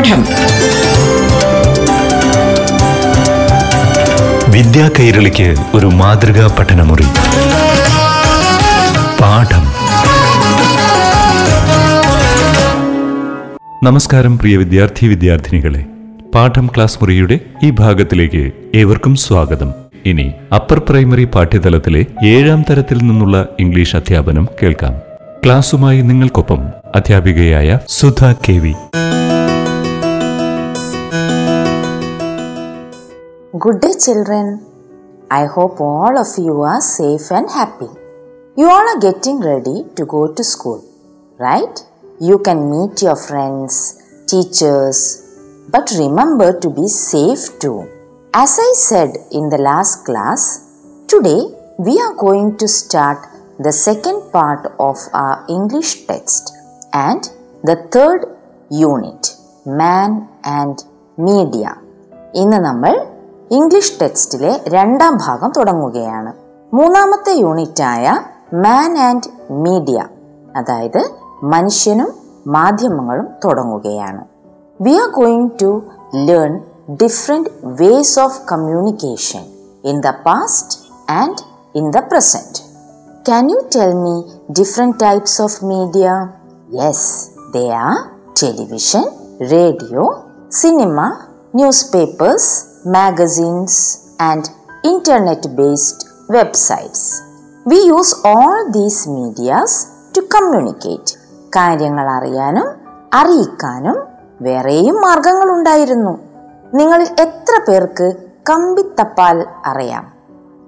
പാഠം. വിദ്യാ കൈരളിക്ക് ഒരു മാതൃകാ പഠനമുറി. പാഠം. നമസ്കാരം പ്രിയ വിദ്യാർത്ഥി വിദ്യാർത്ഥിനികളെ. പാഠം ക്ലാസ് മുറിയുടെ ഈ ഭാഗത്തിലേക്ക് ഏവർക്കും സ്വാഗതം. ഇനി അപ്പർ പ്രൈമറി പാഠ്യതലത്തിലെ ഏഴാം തരത്തിൽ നിന്നുള്ള ഇംഗ്ലീഷ് അധ്യാപനം കേൾക്കാം. ക്ലാസ്സുമായി നിങ്ങൾക്കൊപ്പം അധ്യാപികയായ Sudha K V. Good day, children. I hope all of you are safe and happy. You all are getting ready to go to school, right? You can meet your friends, teachers, but remember to be safe too. As I said in the last class, today we are going to start the second part of our English text and the third unit, Man and Media. ഇന്ന് നമ്മൾ English ടെക്സ്റ്റിലെ രണ്ടാം ഭാഗം തുടങ്ങുകയാണ്. മൂന്നാമത്തെ യൂണിറ്റായ മാൻ and media അതായത് മനുഷ്യനും മാധ്യമങ്ങളും തുടങ്ങുകയാണ്. We are going to learn different ways of communication in the past and in the present Can you tell me different types of media? Yes, they are television, radio, cinema, newspapers, magazines, and internet based websites. We use all these medias to communicate. കാര്യങ്ങൾ അറിയാനും അറിയിക്കാനും വേറെയും മാർഗങ്ങളുണ്ടായിരുന്നു. നിങ്ങളിൽ എത്ര പേർക്ക് കമ്പിത്തപ്പാൽ അറിയാം?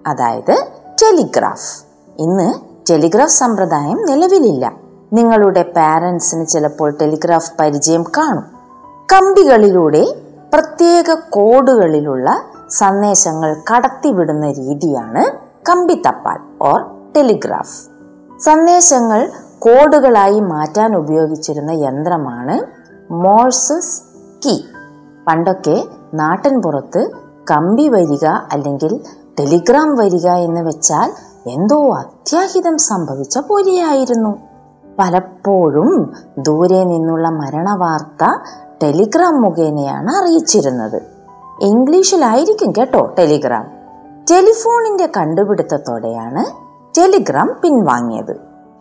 അതായത് telegraph. ഇന്ന് ടെലിഗ്രാഫ് സമ്പ്രദായം നിലവിലില്ല. നിങ്ങളുടെ പാരൻസിന് ചിലപ്പോൾ ടെലിഗ്രാഫ് പരിചയം കാണും. കമ്പികളിലൂടെ പ്രത്യേക കോഡുകളിലുള്ള സന്ദേശങ്ങൾ കടത്തിവിടുന്ന രീതിയാണ് കമ്പിത്തപ്പാൽ ഓർ ടെലിഗ്രാഫ് സന്ദേശങ്ങൾ കോഡുകളായി മാറ്റാൻ ഉപയോഗിച്ചിരുന്ന യന്ത്രമാണ് മോഴ്സസ് കീ. പണ്ടൊക്കെ നാട്ടിൻ പുറത്ത് കമ്പി വരിക അല്ലെങ്കിൽ ടെലിഗ്രാം വരിക എന്ന് വെച്ചാൽ എന്തോ അത്യാഹിതം സംഭവിച്ച പോലെയായിരുന്നു. പലപ്പോഴും ദൂരെ നിന്നുള്ള മരണവാർത്ത ടെലിഗ്രാം മുഖേനയാണ് അറിയിച്ചിരുന്നത്. ഇംഗ്ലീഷിലായിരിക്കും കേട്ടോ ടെലിഗ്രാം. ടെലിഫോണിന്റെ കണ്ടുപിടുത്തത്തോടെയാണ് ടെലിഗ്രാം പിൻവാങ്ങിയത്.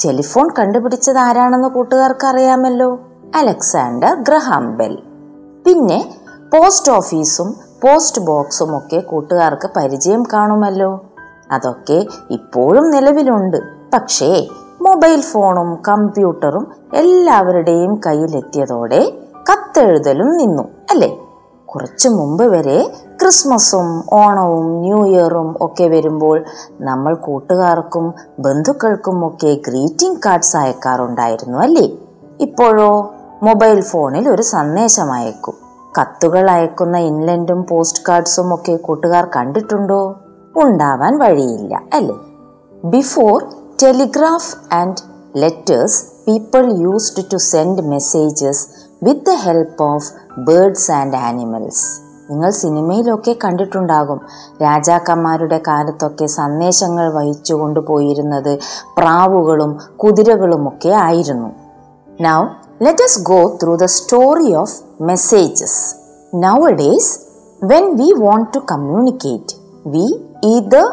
ടെലിഫോൺ കണ്ടുപിടിച്ചത് ആരാണെന്ന് കൂട്ടുകാർക്ക് അറിയാമല്ലോ അലക്സാണ്ടർ ഗ്രഹാം ബെൽ. പിന്നെ പോസ്റ്റ് ഓഫീസും പോസ്റ്റ് ബോക്സും ഒക്കെ കൂട്ടുകാർക്ക് പരിചയം കാണുമല്ലോ? അതൊക്കെ ഇപ്പോഴും നിലവിലുണ്ട്. പക്ഷേ മൊബൈൽ ഫോണും കമ്പ്യൂട്ടറും എല്ലാവരുടെയും കയ്യിലെത്തിയതോടെ കത്തെഴുതലും നിന്നു അല്ലേ? കുറച്ചു മുമ്പ് വരെ ക്രിസ്മസും ഓണവും ന്യൂ ഇയറും ഒക്കെ വരുമ്പോൾ നമ്മൾ കൂട്ടുകാർക്കും ബന്ധുക്കൾക്കും ഒക്കെ ഗ്രീറ്റിംഗ് കാർഡ്സ് അയക്കാറുണ്ടായിരുന്നു അല്ലേ? ഇപ്പോഴോ മൊബൈൽ ഫോണിൽ ഒരു സന്ദേശം അയക്കും. കത്തുകൾ അയക്കുന്ന ഇൻലൻഡും പോസ്റ്റ് കാർഡ്സും ഒക്കെ കൂട്ടുകാർ കണ്ടിട്ടുണ്ടോ? ഉണ്ടാവാൻ വഴിയില്ല അല്ലേ? Before telegraph and letters people used to send messages with the help of birds and animals നിങ്ങൾ സിനിമയിലൊക്കെ കണ്ടിട്ടുണ്ടാകും രാജാക്കന്മാരുടെ കാലത്തൊക്കെ സന്ദേശങ്ങൾ വഹിച്ചു കൊണ്ടുപോയിരുന്നത് പ്രാവുകളും കുതിരകളുമൊക്കെ ആയിരുന്നു now let us go us go through the story of messages. Nowadays, when we want to communicate, we either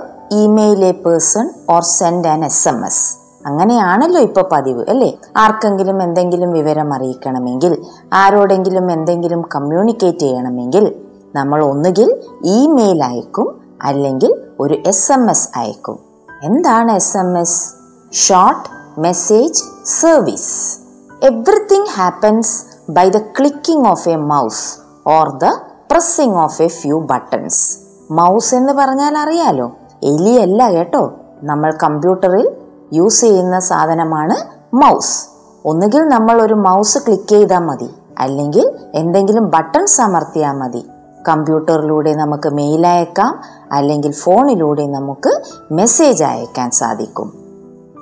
person or send or S M SMS. അങ്ങനെയാണല്ലോ ഇപ്പൊ പതിവ് അല്ലേ? ആർക്കെങ്കിലും എന്തെങ്കിലും വിവരം അറിയിക്കണമെങ്കിൽ ആരോടെങ്കിലും എന്തെങ്കിലും കമ്മ്യൂണിക്കേറ്റ് ചെയ്യണമെങ്കിൽ നമ്മൾ ഒന്നുകിൽ ഇമെയിൽ അയക്കും അല്ലെങ്കിൽ ഒരു എസ് എം എസ് അയക്കും. എന്താണ് S M S short message service everything happens by the clicking of a mouse or the pressing of a few buttons mouse എന്ന് പറഞ്ഞാൽ അറിയാലോ? എലിയല്ല കേട്ടോ. നമ്മൾ കമ്പ്യൂട്ടറിൽ യൂസ് ചെയ്യുന്ന സാധനമാണ് മൗസ് ഒന്നുകിൽ നമ്മൾ ഒരു മൗസ് ക്ലിക്ക് ചെയ്താൽ മതി. അല്ലെങ്കിൽ എന്തെങ്കിലും ബട്ടൺ അമർത്തിയാൽ മതി. കമ്പ്യൂട്ടറിലൂടെ നമുക്ക് മെയിൽ അയക്കാം. അല്ലെങ്കിൽ ഫോണിലൂടെ നമുക്ക് മെസ്സേജ് അയക്കാൻ സാധിക്കും.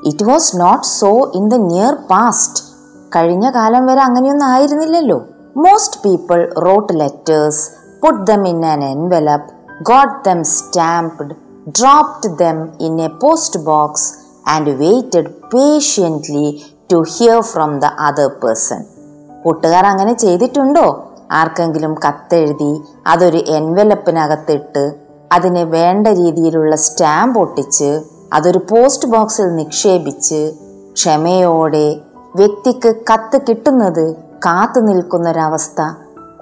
It was not so in the near past കഴിഞ്ഞ കാലം വരെ അങ്ങനെയൊന്നും ആയിരുന്നില്ലല്ലോ. Most people wrote letters put them in an envelope got them stamped dropped them in a post box and waited patiently to hear from the other person കൂട്ടുകാർ അങ്ങനെ ചെയ്തിട്ടുണ്ടോ? ആർക്കെങ്കിലും കത്തെഴുതി അതൊരു എൻവലപ്പിനകത്തിട്ട് അതിനെ വേണ്ട രീതിയിലുള്ള സ്റ്റാമ്പ് ഒട്ടിച്ച് അതൊരു പോസ്റ്റ് ബോക്സിൽ നിക്ഷേപിച്ച് ക്ഷമയോടെ വ്യക്തിക്ക് കത്ത് കിട്ടുന്നത് കാത്തു നിൽക്കുന്നൊരവസ്ഥ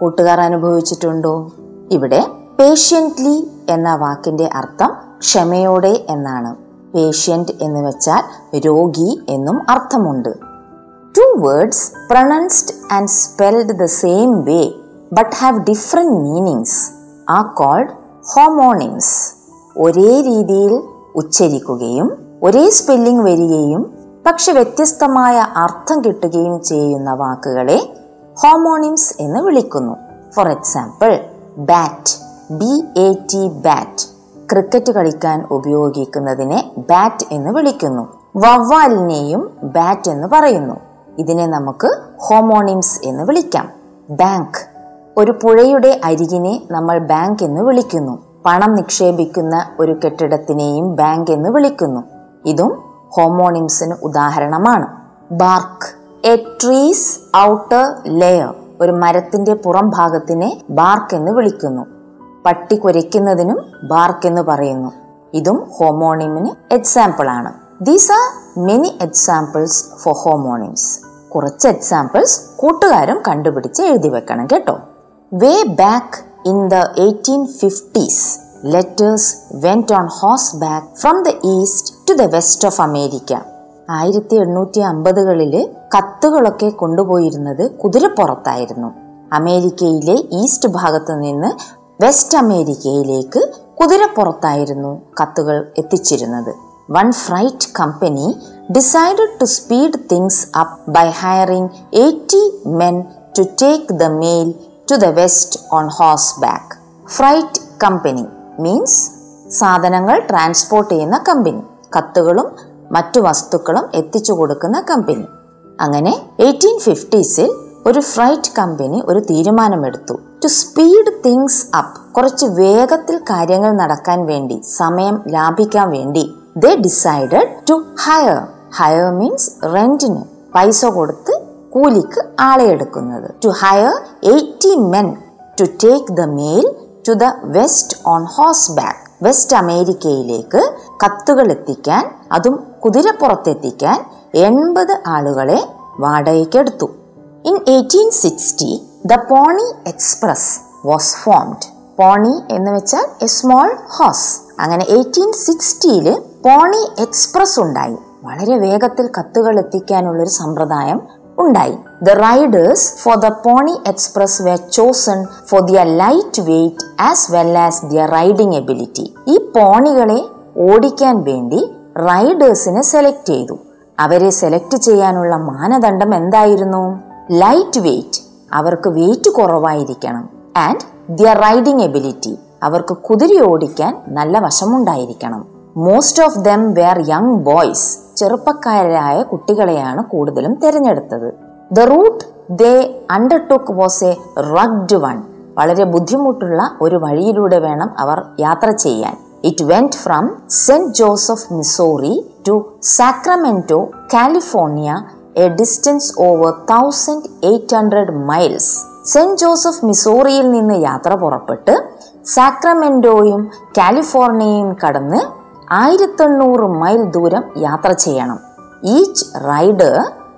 കൂട്ടുകാർ അനുഭവിച്ചിട്ടുണ്ടോ? ഇവിടെ പേഷ്യന്റ്ലി എന്ന വാക്കിന്റെ അർത്ഥം ക്ഷമയോടെ എന്നാണ്. പേഷ്യന്റ് എന്ന് വെച്ചാൽ രോഗി എന്നും അർത്ഥമുണ്ട്. Two words pronounced and spelled the same way but have different meanings are called homonyms ഒരേ രീതിയിൽ ഉച്ചരിക്കുകയും ഒരേ സ്പെല്ലിംഗ് വരികയും പക്ഷെ വ്യത്യസ്തമായ അർത്ഥം കിട്ടുകയും ചെയ്യുന്ന വാക്കുകളെ ഹോമോണിംസ് എന്ന് വിളിക്കുന്നു. For example bat B A T bat cricket കളിക്കാൻ ഉപയോഗിക്കുന്നതിനെ ബാറ്റ് എന്ന് വിളിക്കുന്നു. വവ്വാലിനെയും ബാറ്റ് എന്ന് പറയുന്നു. ഇതിനെ നമുക്ക് ഹോമോണിംസ് എന്ന് വിളിക്കാം. ബാങ്ക് ഒരു പുഴയുടെ അരികിനെ നമ്മൾ ബാങ്ക് എന്ന് വിളിക്കുന്നു. പണം നിക്ഷേപിക്കുന്ന ഒരു കെട്ടിടത്തിനെയും ബാങ്ക് എന്ന് വിളിക്കുന്നു. ഇതും ഹോമോണിംസിന് ഉദാഹരണമാണ്. Bark a tree's outer layer ഒരു മരത്തിന്റെ പുറം ഭാഗത്തിനെ ബാർക്ക് എന്ന് വിളിക്കുന്നു. പട്ടി കുരയ്ക്കുന്നതിനും ബാർക്ക് എന്ന് പറയുന്നു. ഇതും ഹോമോണിമിന് എക്സാമ്പിൾ ആണ്. These are many examples for homonyms കുറച്ച് എക്സാമ്പിൾസ് കൂട്ടുകാരും കണ്ടുപിടിച്ച് എഴുതി വെക്കണം കേട്ടോ. Way back in the eighteen fifties letters went on horseback from the east to the west of America ആയിരത്തി എണ്ണൂറ്റി അമ്പതുകളിൽ കത്തുകളൊക്കെ കൊണ്ടുപോയിരുന്നത് കുതിരപ്പുറത്തായിരുന്നു. അമേരിക്കയിലെ ഈസ്റ്റ് ഭാഗത്ത് നിന്ന് വെസ്റ്റ് അമേരിക്കയിലേക്ക് കുതിരപ്പുറത്തായിരുന്നു കത്തുകൾ എത്തിച്ചിരുന്നത്. One freight company decided to speed things up by hiring eighty men to take the mail to the west on horseback freight company means സാധനങ്ങൾ transport ചെയ്യുന്ന കമ്പനി കത്തുകളും മറ്റു വസ്തുക്കളും എത്തിച്ചു കൊടുക്കുന്ന കമ്പനി. അങ്ങനെ എയ്റ്റീൻ ഫിഫ്റ്റീസിൽ ഒരു ഫ്രൈറ്റ് കമ്പനി ഒരു തീരുമാനമെടുത്തു. ടു സ്പീഡ് തിങ്സ് അപ്പ് കുറച്ച് വേഗത്തിൽ കാര്യങ്ങൾ നടക്കാൻ വേണ്ടി സമയം ലാഭിക്കാൻ വേണ്ടി they decided to hire hire means റെന്റിന് പൈസ കൊടുത്ത് കൂലിക്ക് ആളെ എടുക്കുന്നത്. To hire eighty men to take the mail to the west on horseback west അമേരിക്കയിലേക്ക് കത്തുകൾ എത്തിക്കാൻ അതും കുതിരപ്പുറത്തെത്തിക്കാൻ എൺപത് ആളുകളെ വാടകയ്ക്കെടുത്തു. In eighteen sixty the pony express was formed pony എന്ന് വെച്ചാൽ എ സ്മോൾ ഹോസ് അങ്ങനെ എയ്റ്റീൻ സിക്സ്റ്റിയിൽ പോണി എക്സ്പ്രസ് ഉണ്ടായി. വളരെ വേഗത്തിൽ കത്തുകൾ എത്തിക്കാനുള്ള ഒരു സമ്പ്രദായം ഉണ്ടായി. The riders for the pony express were chosen for their light weight as well as their riding ability ഈ പോണികളെ ഓടിക്കാൻ വേണ്ടി റൈഡേഴ്സിനെ സെലക്ട് ചെയ്തു. അവരെ സെലക്ട് ചെയ്യാനുള്ള മാനദണ്ഡം എന്തായിരുന്നു? ലൈറ്റ് വെയിറ്റ് അവർക്ക് വെയിറ്റ് കുറവായിരിക്കണം. ആൻഡ് ദിയർ റൈഡിംഗ് എബിലിറ്റി അവർക്ക് കുതിര ഓടിക്കാൻ നല്ല വശമുണ്ടായിരിക്കണം. Most of them were young boys ചെറുപ്പക്കാരായ കുട്ടികളെയാണ് കൂടുതലും തിരഞ്ഞെടുത്തത്. The route they undertook was a rugged one വളരെ ബുദ്ധിമുട്ടുള്ള ഒരു വഴിയിലൂടെ വേണം അവർ യാത്ര ചെയ്യാൻ. It went from Saint Joseph Missouri to Sacramento California a distance over thousand eight hundred miles Saint Joseph മിസോറിയിൽ നിന്ന് യാത്ര പുറപ്പെട്ട് സാക്രമെൻഡോയും കാലിഫോർണിയയും കടന്ന് ആയിരത്തെണ്ണൂറ് മൈൽ ദൂരം യാത്ര ചെയ്യണം. Each rider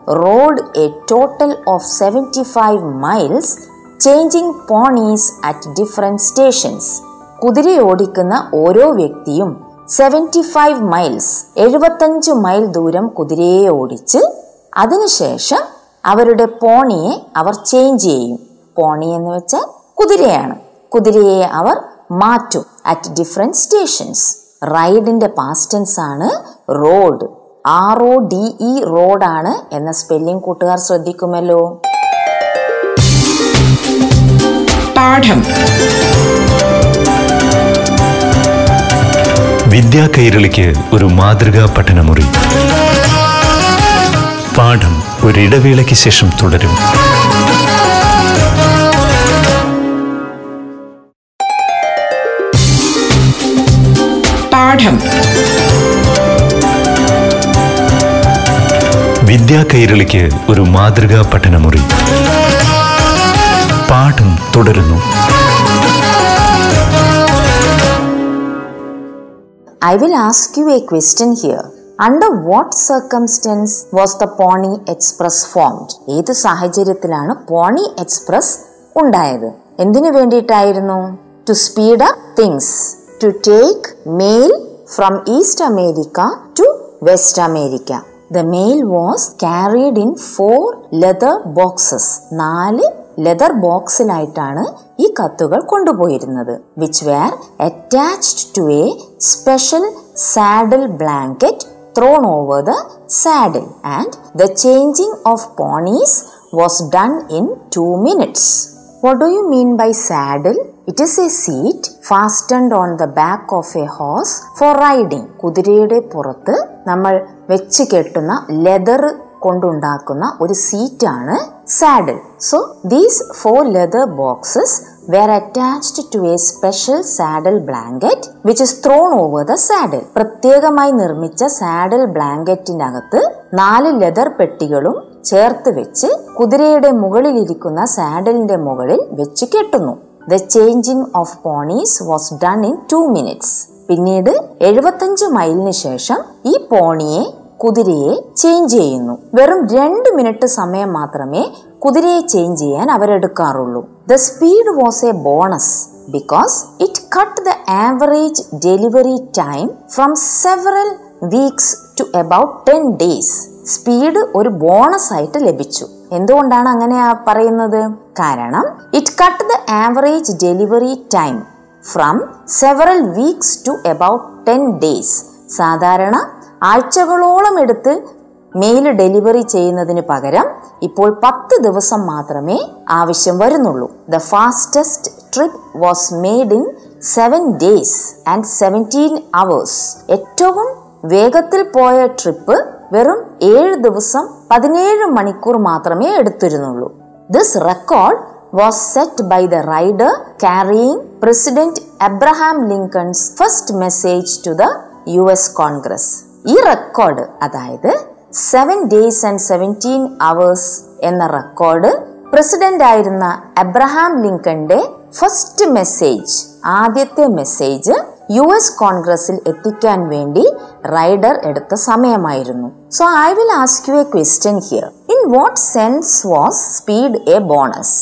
rode a total of seventy five miles changing ponies at different stations കുതിര ഓടിക്കുന്ന ഓരോ വ്യക്തിയും സെവന്റി ഫൈവ് മൈൽസ് എഴുപത്തഞ്ച് മൈൽ ദൂരം കുതിരയെ ഓടിച്ച് അതിനുശേഷം അവരുടെ പോണിയെ അവർ ചേഞ്ച് ചെയ്യും. പോണി എന്ന് വെച്ചാൽ കുതിരയാണ്. കുതിരയെ അവർ മാറ്റും അറ്റ് ഡിഫറെന്റ് സ്റ്റേഷൻസ് റൈഡിന്റെ പാസ്റ്റൻസ് ആണ് rode R O D E റോഡാണ് എന്ന സ്പെല്ലിംഗ് കൂട്ടുകാർ ശ്രദ്ധിക്കുമല്ലോ. പാഠം. വിദ്യാ കൈരളിക്ക് ഒരു മാതൃകാ പഠനമുറി. പാഠം ഒരിടവേളയ്ക്ക് ശേഷം തുടരും. പാഠം. വിദ്യാ കൈരളിക്ക് ഒരു മാതൃകാ പഠനമുറി. പാഠം തുടരുന്നു. I will ask you a question here. Under what circumstances was the pony express formed ഏത് സാഹചര്യത്തിലാണ് പോണി എക്സ്പ്രസ് ഉണ്ടായത്? എന്തിനു വേണ്ടിയിട്ടായിരുന്നു? To speed up things to take mail from east America to west America the mail was carried in four leather boxes നാല് leather ബോക്സിലായിട്ടാണ് ഈ കത്തുകൾ കൊണ്ടുപോയിരുന്നത് which were attached to a special saddle blanket thrown over the saddle and the changing of ponies was done in two minutes What do you mean by saddle? It is a seat fastened on the back of a horse for riding. കുതിരയുടെ പുറത്ത് നമ്മൾ വെച്ച് കെട്ടുന്ന leather കൊണ്ടുണ്ടാക്കുന്ന ഒരു സീറ്റാണ് saddle so these four leather boxes were attached to a special saddle blanket which is thrown over the saddle പ്രത്യേകമായി നിർമ്മിച്ച സാഡിൽ ബ്ലാങ്കറ്റിനകത്ത് നാല് ലെതർ പെട്ടികളും ചേർത്ത് വെച്ച് കുതിരയുടെ മുകളിലിരിക്കുന്ന സാഡലിന്റെ മുകളിൽ വെച്ച് കെട്ടുന്നു. The changing of ponies was done in two minutes പിന്നീട് എഴുപത്തഞ്ച് മൈലിന് ശേഷം ഈ പോണിയെ കുതിരയെ ചേഞ്ച് ചെയ്യുന്നു. വെറും രണ്ട് മിനിറ്റ് സമയം മാത്രമേ കുതിരയെ ചേഞ്ച് ചെയ്യാൻ അവരെടുക്കാറുള്ളൂ. The speed was a bonus because it cut the average delivery time from several weeks to about ten days speed ഒരു ബോണസ് ആയിട്ട് ലഭിച്ചു. എന്തുകൊണ്ടാണ് അങ്ങനെ പറയുന്നത്? കാരണം it cut the average delivery time from several weeks to about ten days സാധാരണ ആഴ്ചകളോളം എടുത്ത് മെയിൽ ഡെലിവറി ചെയ്യുന്നതിന് പകരം ഇപ്പോൾ പത്ത് ദിവസം മാത്രമേ ആവശ്യം വരുന്നുള്ളൂ. The fastest trip was made in seven days and seventeen hours ഏറ്റവും വേഗത്തിൽ പോയ ട്രിപ്പ് വെറും ഏഴ് ദിവസം പതിനേഴ് മണിക്കൂർ മാത്രമേ എടുത്തിരുന്നുള്ളൂ. This record was set by the rider carrying president Abraham Lincoln's first message to the U S Congress ഈ റെക്കോർഡ് അതായത് seven days and seventeen hours എന്ന റെക്കോർഡ് പ്രസിഡന്റ് ആയിരുന്ന അബ്രഹാം ലിങ്കന്റെ ഫസ്റ്റ് മെസ്സേജ് ആദ്യത്തെ മെസ്സേജ് യു എസ് കോൺഗ്രസിൽ എത്തിക്കാൻ വേണ്ടി rider എടുത്ത സമയമായിരുന്നു. So I will ask you a question here in what sense was speed a bonus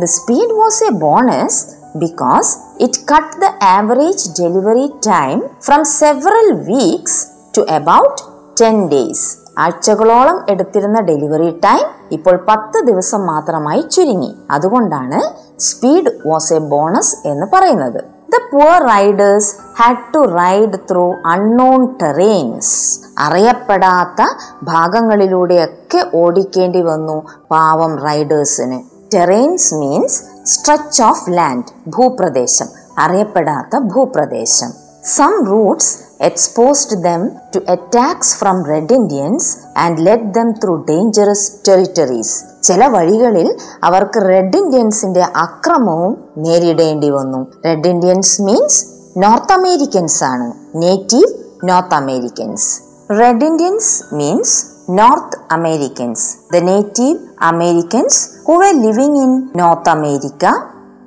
the speed was a bonus because it cut the average delivery time from several weeks to about 10 days. ആഴ്ചകളോളം എടുത്തിരുന്ന delivery time ഇപ്പോൾ പത്ത് ദിവസം മാത്രമായി ചുരുങ്ങി. അതുകൊണ്ടാണ് speed was a bonus എന്ന് പറയുന്നത്. The poor riders had to ride through unknown terrains അറിയപ്പെടാത്ത ഭാഗങ്ങളിലൂടെയൊക്കെ ഓടിക്കേണ്ടി വന്നു പാവം റൈഡേഴ്സിന് terrains means stretch of land ഭൂപ്രദേശം. അറിയപ്പെടാത്ത ഭൂപ്രദേശം. Some routes exposed them to attacks from Red Indians and led them through dangerous territories. ചില വഴികളിൽ അവർക്ക് റെഡ് ഇന്ത്യൻസിന്റെ അക്രമവും നേരിടേണ്ടി വന്നു. Red Indians means north Americans ആണ്. Native north Americans red Indians means north Americans the native Americans who were living in north America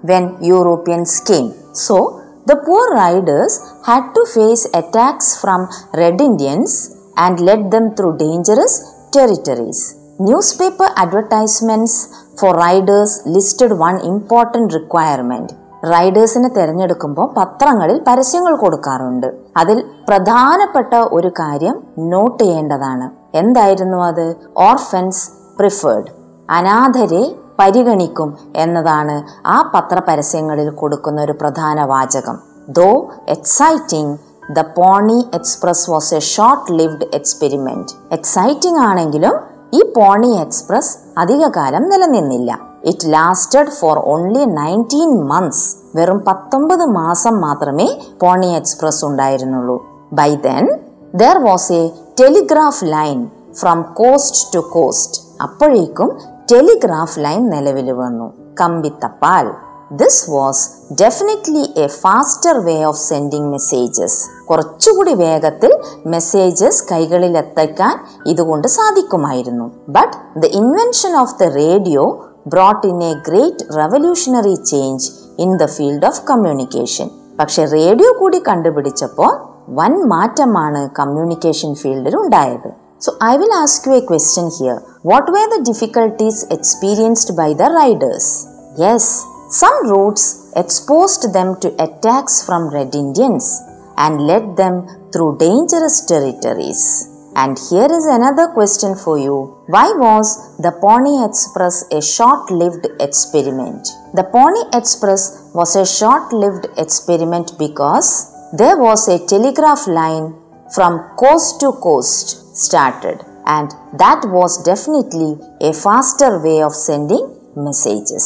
when Europeans came So, the poor riders had to face attacks from Red Indians and led them through dangerous territories. Newspaper advertisements for riders listed one important requirement. റൈഡേഴ്സിനെ തിരഞ്ഞെടുക്കുമ്പോൾ പത്രങ്ങളിൽ പരസ്യങ്ങൾ കൊടുക്കാറുണ്ട് അതിൽ പ്രധാനപ്പെട്ട ഒരു കാര്യം not ചെയ്യേണ്ടതാണ് എന്തായിരുന്നു അത് ഓർഫൻസ് പ്രിഫേർഡ് അനാഥരെ പരിഗണിക്കും എന്നതാണ് ആ പത്രപരസ്യങ്ങളിൽ കൊടുക്കുന്ന ഒരു പ്രധാന വാചകം. Though exciting the pony express was a short lived experiment exciting ആണെങ്കിലും ഈ പോണി എക്സ്പ്രസ് അധികകാലം നിലനിന്നില്ല. It lasted for only nineteen months വെറും പത്തൊമ്പത് മാസം മാത്രമേ പോണി എക്സ്പ്രസ് ഉണ്ടായിരുന്നുള്ളൂ. By then there was a telegraph line from coast to coast അപ്പോഴേക്കും ടെലിഗ്രാഫ് ലൈൻ നിലവിൽ വന്നു. കമ്പിത്തപ്പാൽ this was definitely a faster way of sending messages കുറച്ചുകൂടി വേഗത്തിൽ മെസ്സേജസ് കൈകളിൽ എത്തിക്കാൻ ഇതുകൊണ്ട് സാധിക്കുമായിരുന്നു. But the invention of the radio brought in a great revolutionary change in the field of communication പക്ഷെ റേഡിയോ കൂടി കണ്ടുപിടിച്ചപ്പോൾ വൻ മാറ്റമാണ് കമ്മ്യൂണിക്കേഷൻ ഫീൽഡിൽ ഉണ്ടായത്. So I will ask you a question here. What were the difficulties experienced by the riders? Yes, some routes exposed them to attacks from Red Indians and led them through dangerous territories. And here is another question for you. Why was the Pony Express a short-lived experiment? The Pony Express was a short-lived experiment because there was a telegraph line from coast to coast started, and that was definitely a faster way of sending messages.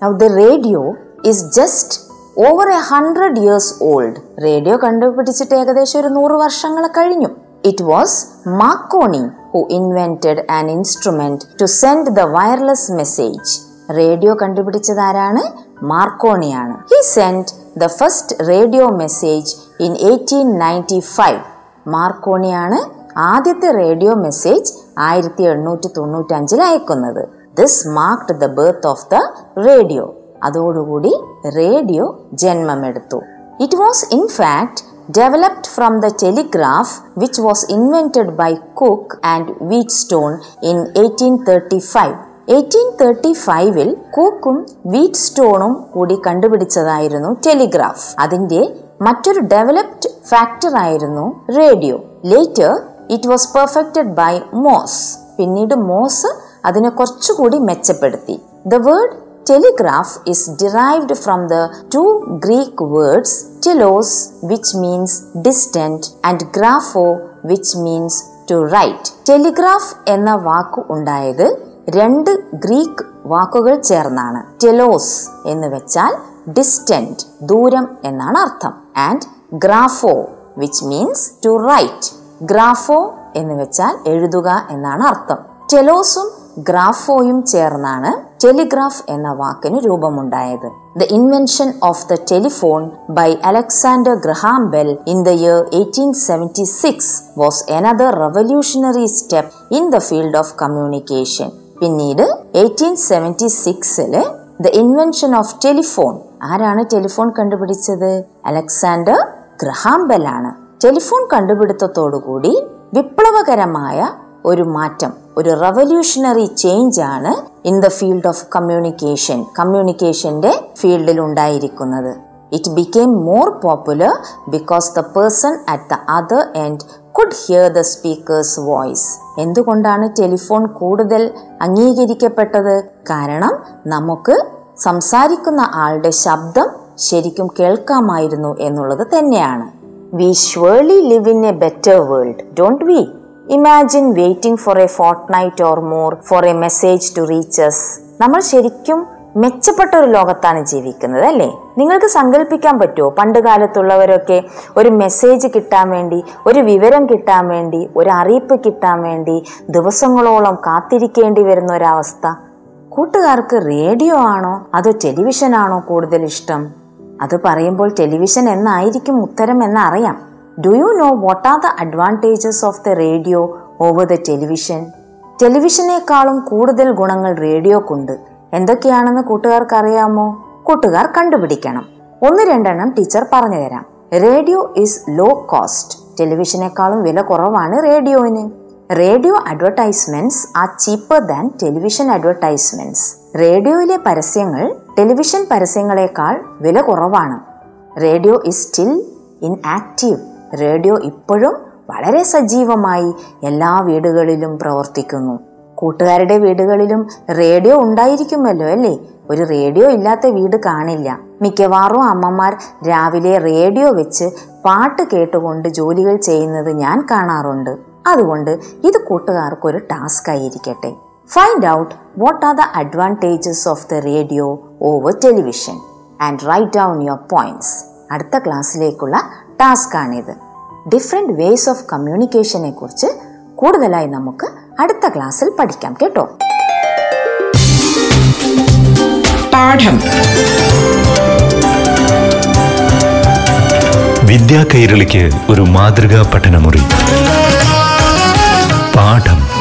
Now, the radio is just over a hundred years old radio കണ്ടുപിടിച്ചിട്ട് ഏകദേശം ഒരു നൂറ് വർഷങ്ങൾ കഴിഞ്ഞു. It was Marconi who invented an instrument to send the wireless message radio കണ്ടുപിടിച്ചത് ആരാണ്? മാർക്കോണിയാണ്. He send the first radio message in eighteen ninety five മാർക്കോണിയാണ് ആദ്യത്തെ radio message ആയിരത്തി എണ്ണൂറ്റി തൊണ്ണൂറ്റി അഞ്ചിൽ അയക്കുന്നത്. This marked the birth of the radio അതോടുകൂടി radio ജന്മമെടുത്തു. It was in fact developed from the telegraph which was invented by Cooke and Wheatstone in eighteen thirty five eighteen thirty ഫൈവിൽ കൂക്കും വീറ്റ് സ്റ്റോണും കൂടി കണ്ടുപിടിച്ചതായിരുന്നു ടെലിഗ്രാഫ് അതിന്റെ മറ്റൊരു ഡെവലപ്ഡ് ഫാക്ടർ ആയിരുന്നു radio later it was perfected by Morse പിന്നീട് മോസ് അതിനെ കുറച്ചുകൂടി മെച്ചപ്പെടുത്തി. The word telegraph is derived from the two Greek words telos, which means distant and grapho which means to write telegraph എന്ന വാക്ക് ഉണ്ടായത് രണ്ട് Greek വാക്കുകൾ ചേർന്നാണ്. ടെലോസ് എന്ന് വെച്ചാൽ ഡിസ്റ്റന്റ് ദൂരം എന്നാണ് അർത്ഥം. And grapho which means to write grapho എന്ന് വെച്ചാൽ എഴുതുക എന്നാണ് അർത്ഥം. ടെലോസും ഗ്രാഫോയും ചേർന്നാണ് ടെലിഗ്രാഫ് എന്ന വാക്കിന് രൂപമുണ്ടായത്. The invention of the telephone by Alexander Graham Bell in the year eighteen seventy six was another revolutionary step in the field of communication പിന്നീട് eighteen seventy സിക്സിൽ ദ ഇൻവെൻഷൻ ഓഫ് ടെലിഫോൺ ആരാണ് telephone കണ്ടുപിടിച്ചത്? Alexander Graham Bell ആണ്. Telephone കണ്ടുപിടുത്തത്തോടുകൂടി വിപ്ലവകരമായ ഒരു മാറ്റം ഒരു റവല്യൂഷണറി ചേഞ്ച് ആണ് in the field of communication കമ്മ്യൂണിക്കേഷന്റെ ഫീൽഡിൽ ഉണ്ടായിരിക്കുന്നത്. It became more popular because the person at the other end could hear the speaker's voice എന്തുകൊണ്ടാണ് ടെലിഫോൺ കൂടുതൽ അംഗീകരിക്കപ്പെട്ടത്? കാരണം നമുക്ക് സംസാരിക്കുന്ന ആളുടെ ശബ്ദം ശരിക്കും കേൾക്കാമായിരുന്നു എന്നുള്ളത് തന്നെയാണ്. We surely live in a better world don't we imagine waiting for a fortnight or more for a message to reaches നമ്മൾ ശരിക്കും മെച്ചപ്പെട്ട ഒരു ലോകത്താണ് ജീവിക്കുന്നത് അല്ലേ? നിങ്ങൾക്ക് സങ്കല്പിക്കാൻ പറ്റുമോ? പണ്ട് കാലത്തുള്ളവരൊക്കെ ഒരു മെസ്സേജ് കിട്ടാൻ വേണ്ടി ഒരു വിവരം കിട്ടാൻ വേണ്ടി ഒരു അറിയിപ്പ് കിട്ടാൻ വേണ്ടി ദിവസങ്ങളോളം കാത്തിരിക്കേണ്ടി വരുന്ന ഒരവസ്ഥ. കൂട്ടുകാർക്ക് റേഡിയോ ആണോ അതോ ടെലിവിഷൻ ആണോ കൂടുതൽ ഇഷ്ടം? അത് പറയുമ്പോൾ ടെലിവിഷൻ എന്നായിരിക്കും ഉത്തരം എന്നറിയാം. Do you know what are the advantages of the radio over the television ടെലിവിഷനേക്കാളും കൂടുതൽ ഗുണങ്ങൾ റേഡിയോക്കുണ്ട്. എന്തൊക്കെയാണെന്ന് കൂട്ടുകാർക്ക് അറിയാമോ കൂട്ടുകാർ കണ്ടുപിടിക്കണം. ഒന്ന് രണ്ടെണ്ണം ടീച്ചർ പറഞ്ഞു തരാം റേഡിയോ ഈസ് ലോ കോസ്റ്റ് ടെലിവിഷനേക്കാളും വില കുറവാണ് റേഡിയോയിന് radio advertisements are cheaper than television advertisements റേഡിയോയിലെ പരസ്യങ്ങൾ ടെലിവിഷൻ പരസ്യങ്ങളെക്കാൾ വില കുറവാണ്. Radio is still in active radio ഇപ്പോഴും വളരെ സജീവമായി എല്ലാ വീടുകളിലും പ്രവർത്തിക്കുന്നു. കൂട്ടുകാരുടെ വീടുകളിലും റേഡിയോ ഉണ്ടായിരിക്കുമല്ലോ അല്ലേ? ഒരു റേഡിയോ ഇല്ലാത്ത വീട് കാണില്ല. മിക്കവാറും അമ്മമാർ രാവിലെ റേഡിയോ വെച്ച് പാട്ട് കേട്ടുകൊണ്ട് ജോലികൾ ചെയ്യുന്നത് ഞാൻ കാണാറുണ്ട്. അതുകൊണ്ട് ഇത് കൂട്ടുകാർക്കൊരു ടാസ്ക് ആയിരിക്കട്ടെ. Find out what are the advantages of the radio over television and write down your points അടുത്ത ക്ലാസ്സിലേക്കുള്ള ടാസ്ക് ആണിത് ഡിഫറെന്റ് വേസ് ഓഫ് കമ്മ്യൂണിക്കേഷനെ കുറിച്ച് കൂടുതലായി നമുക്ക് അടുത്ത ക്ലാസ്സിൽ പഠിക്കാം കേട്ടോ. പാഠം. വിദ്യാ കൈരളിക്ക് ഒരു മാതൃകാ പഠനമുറി. பாடம்.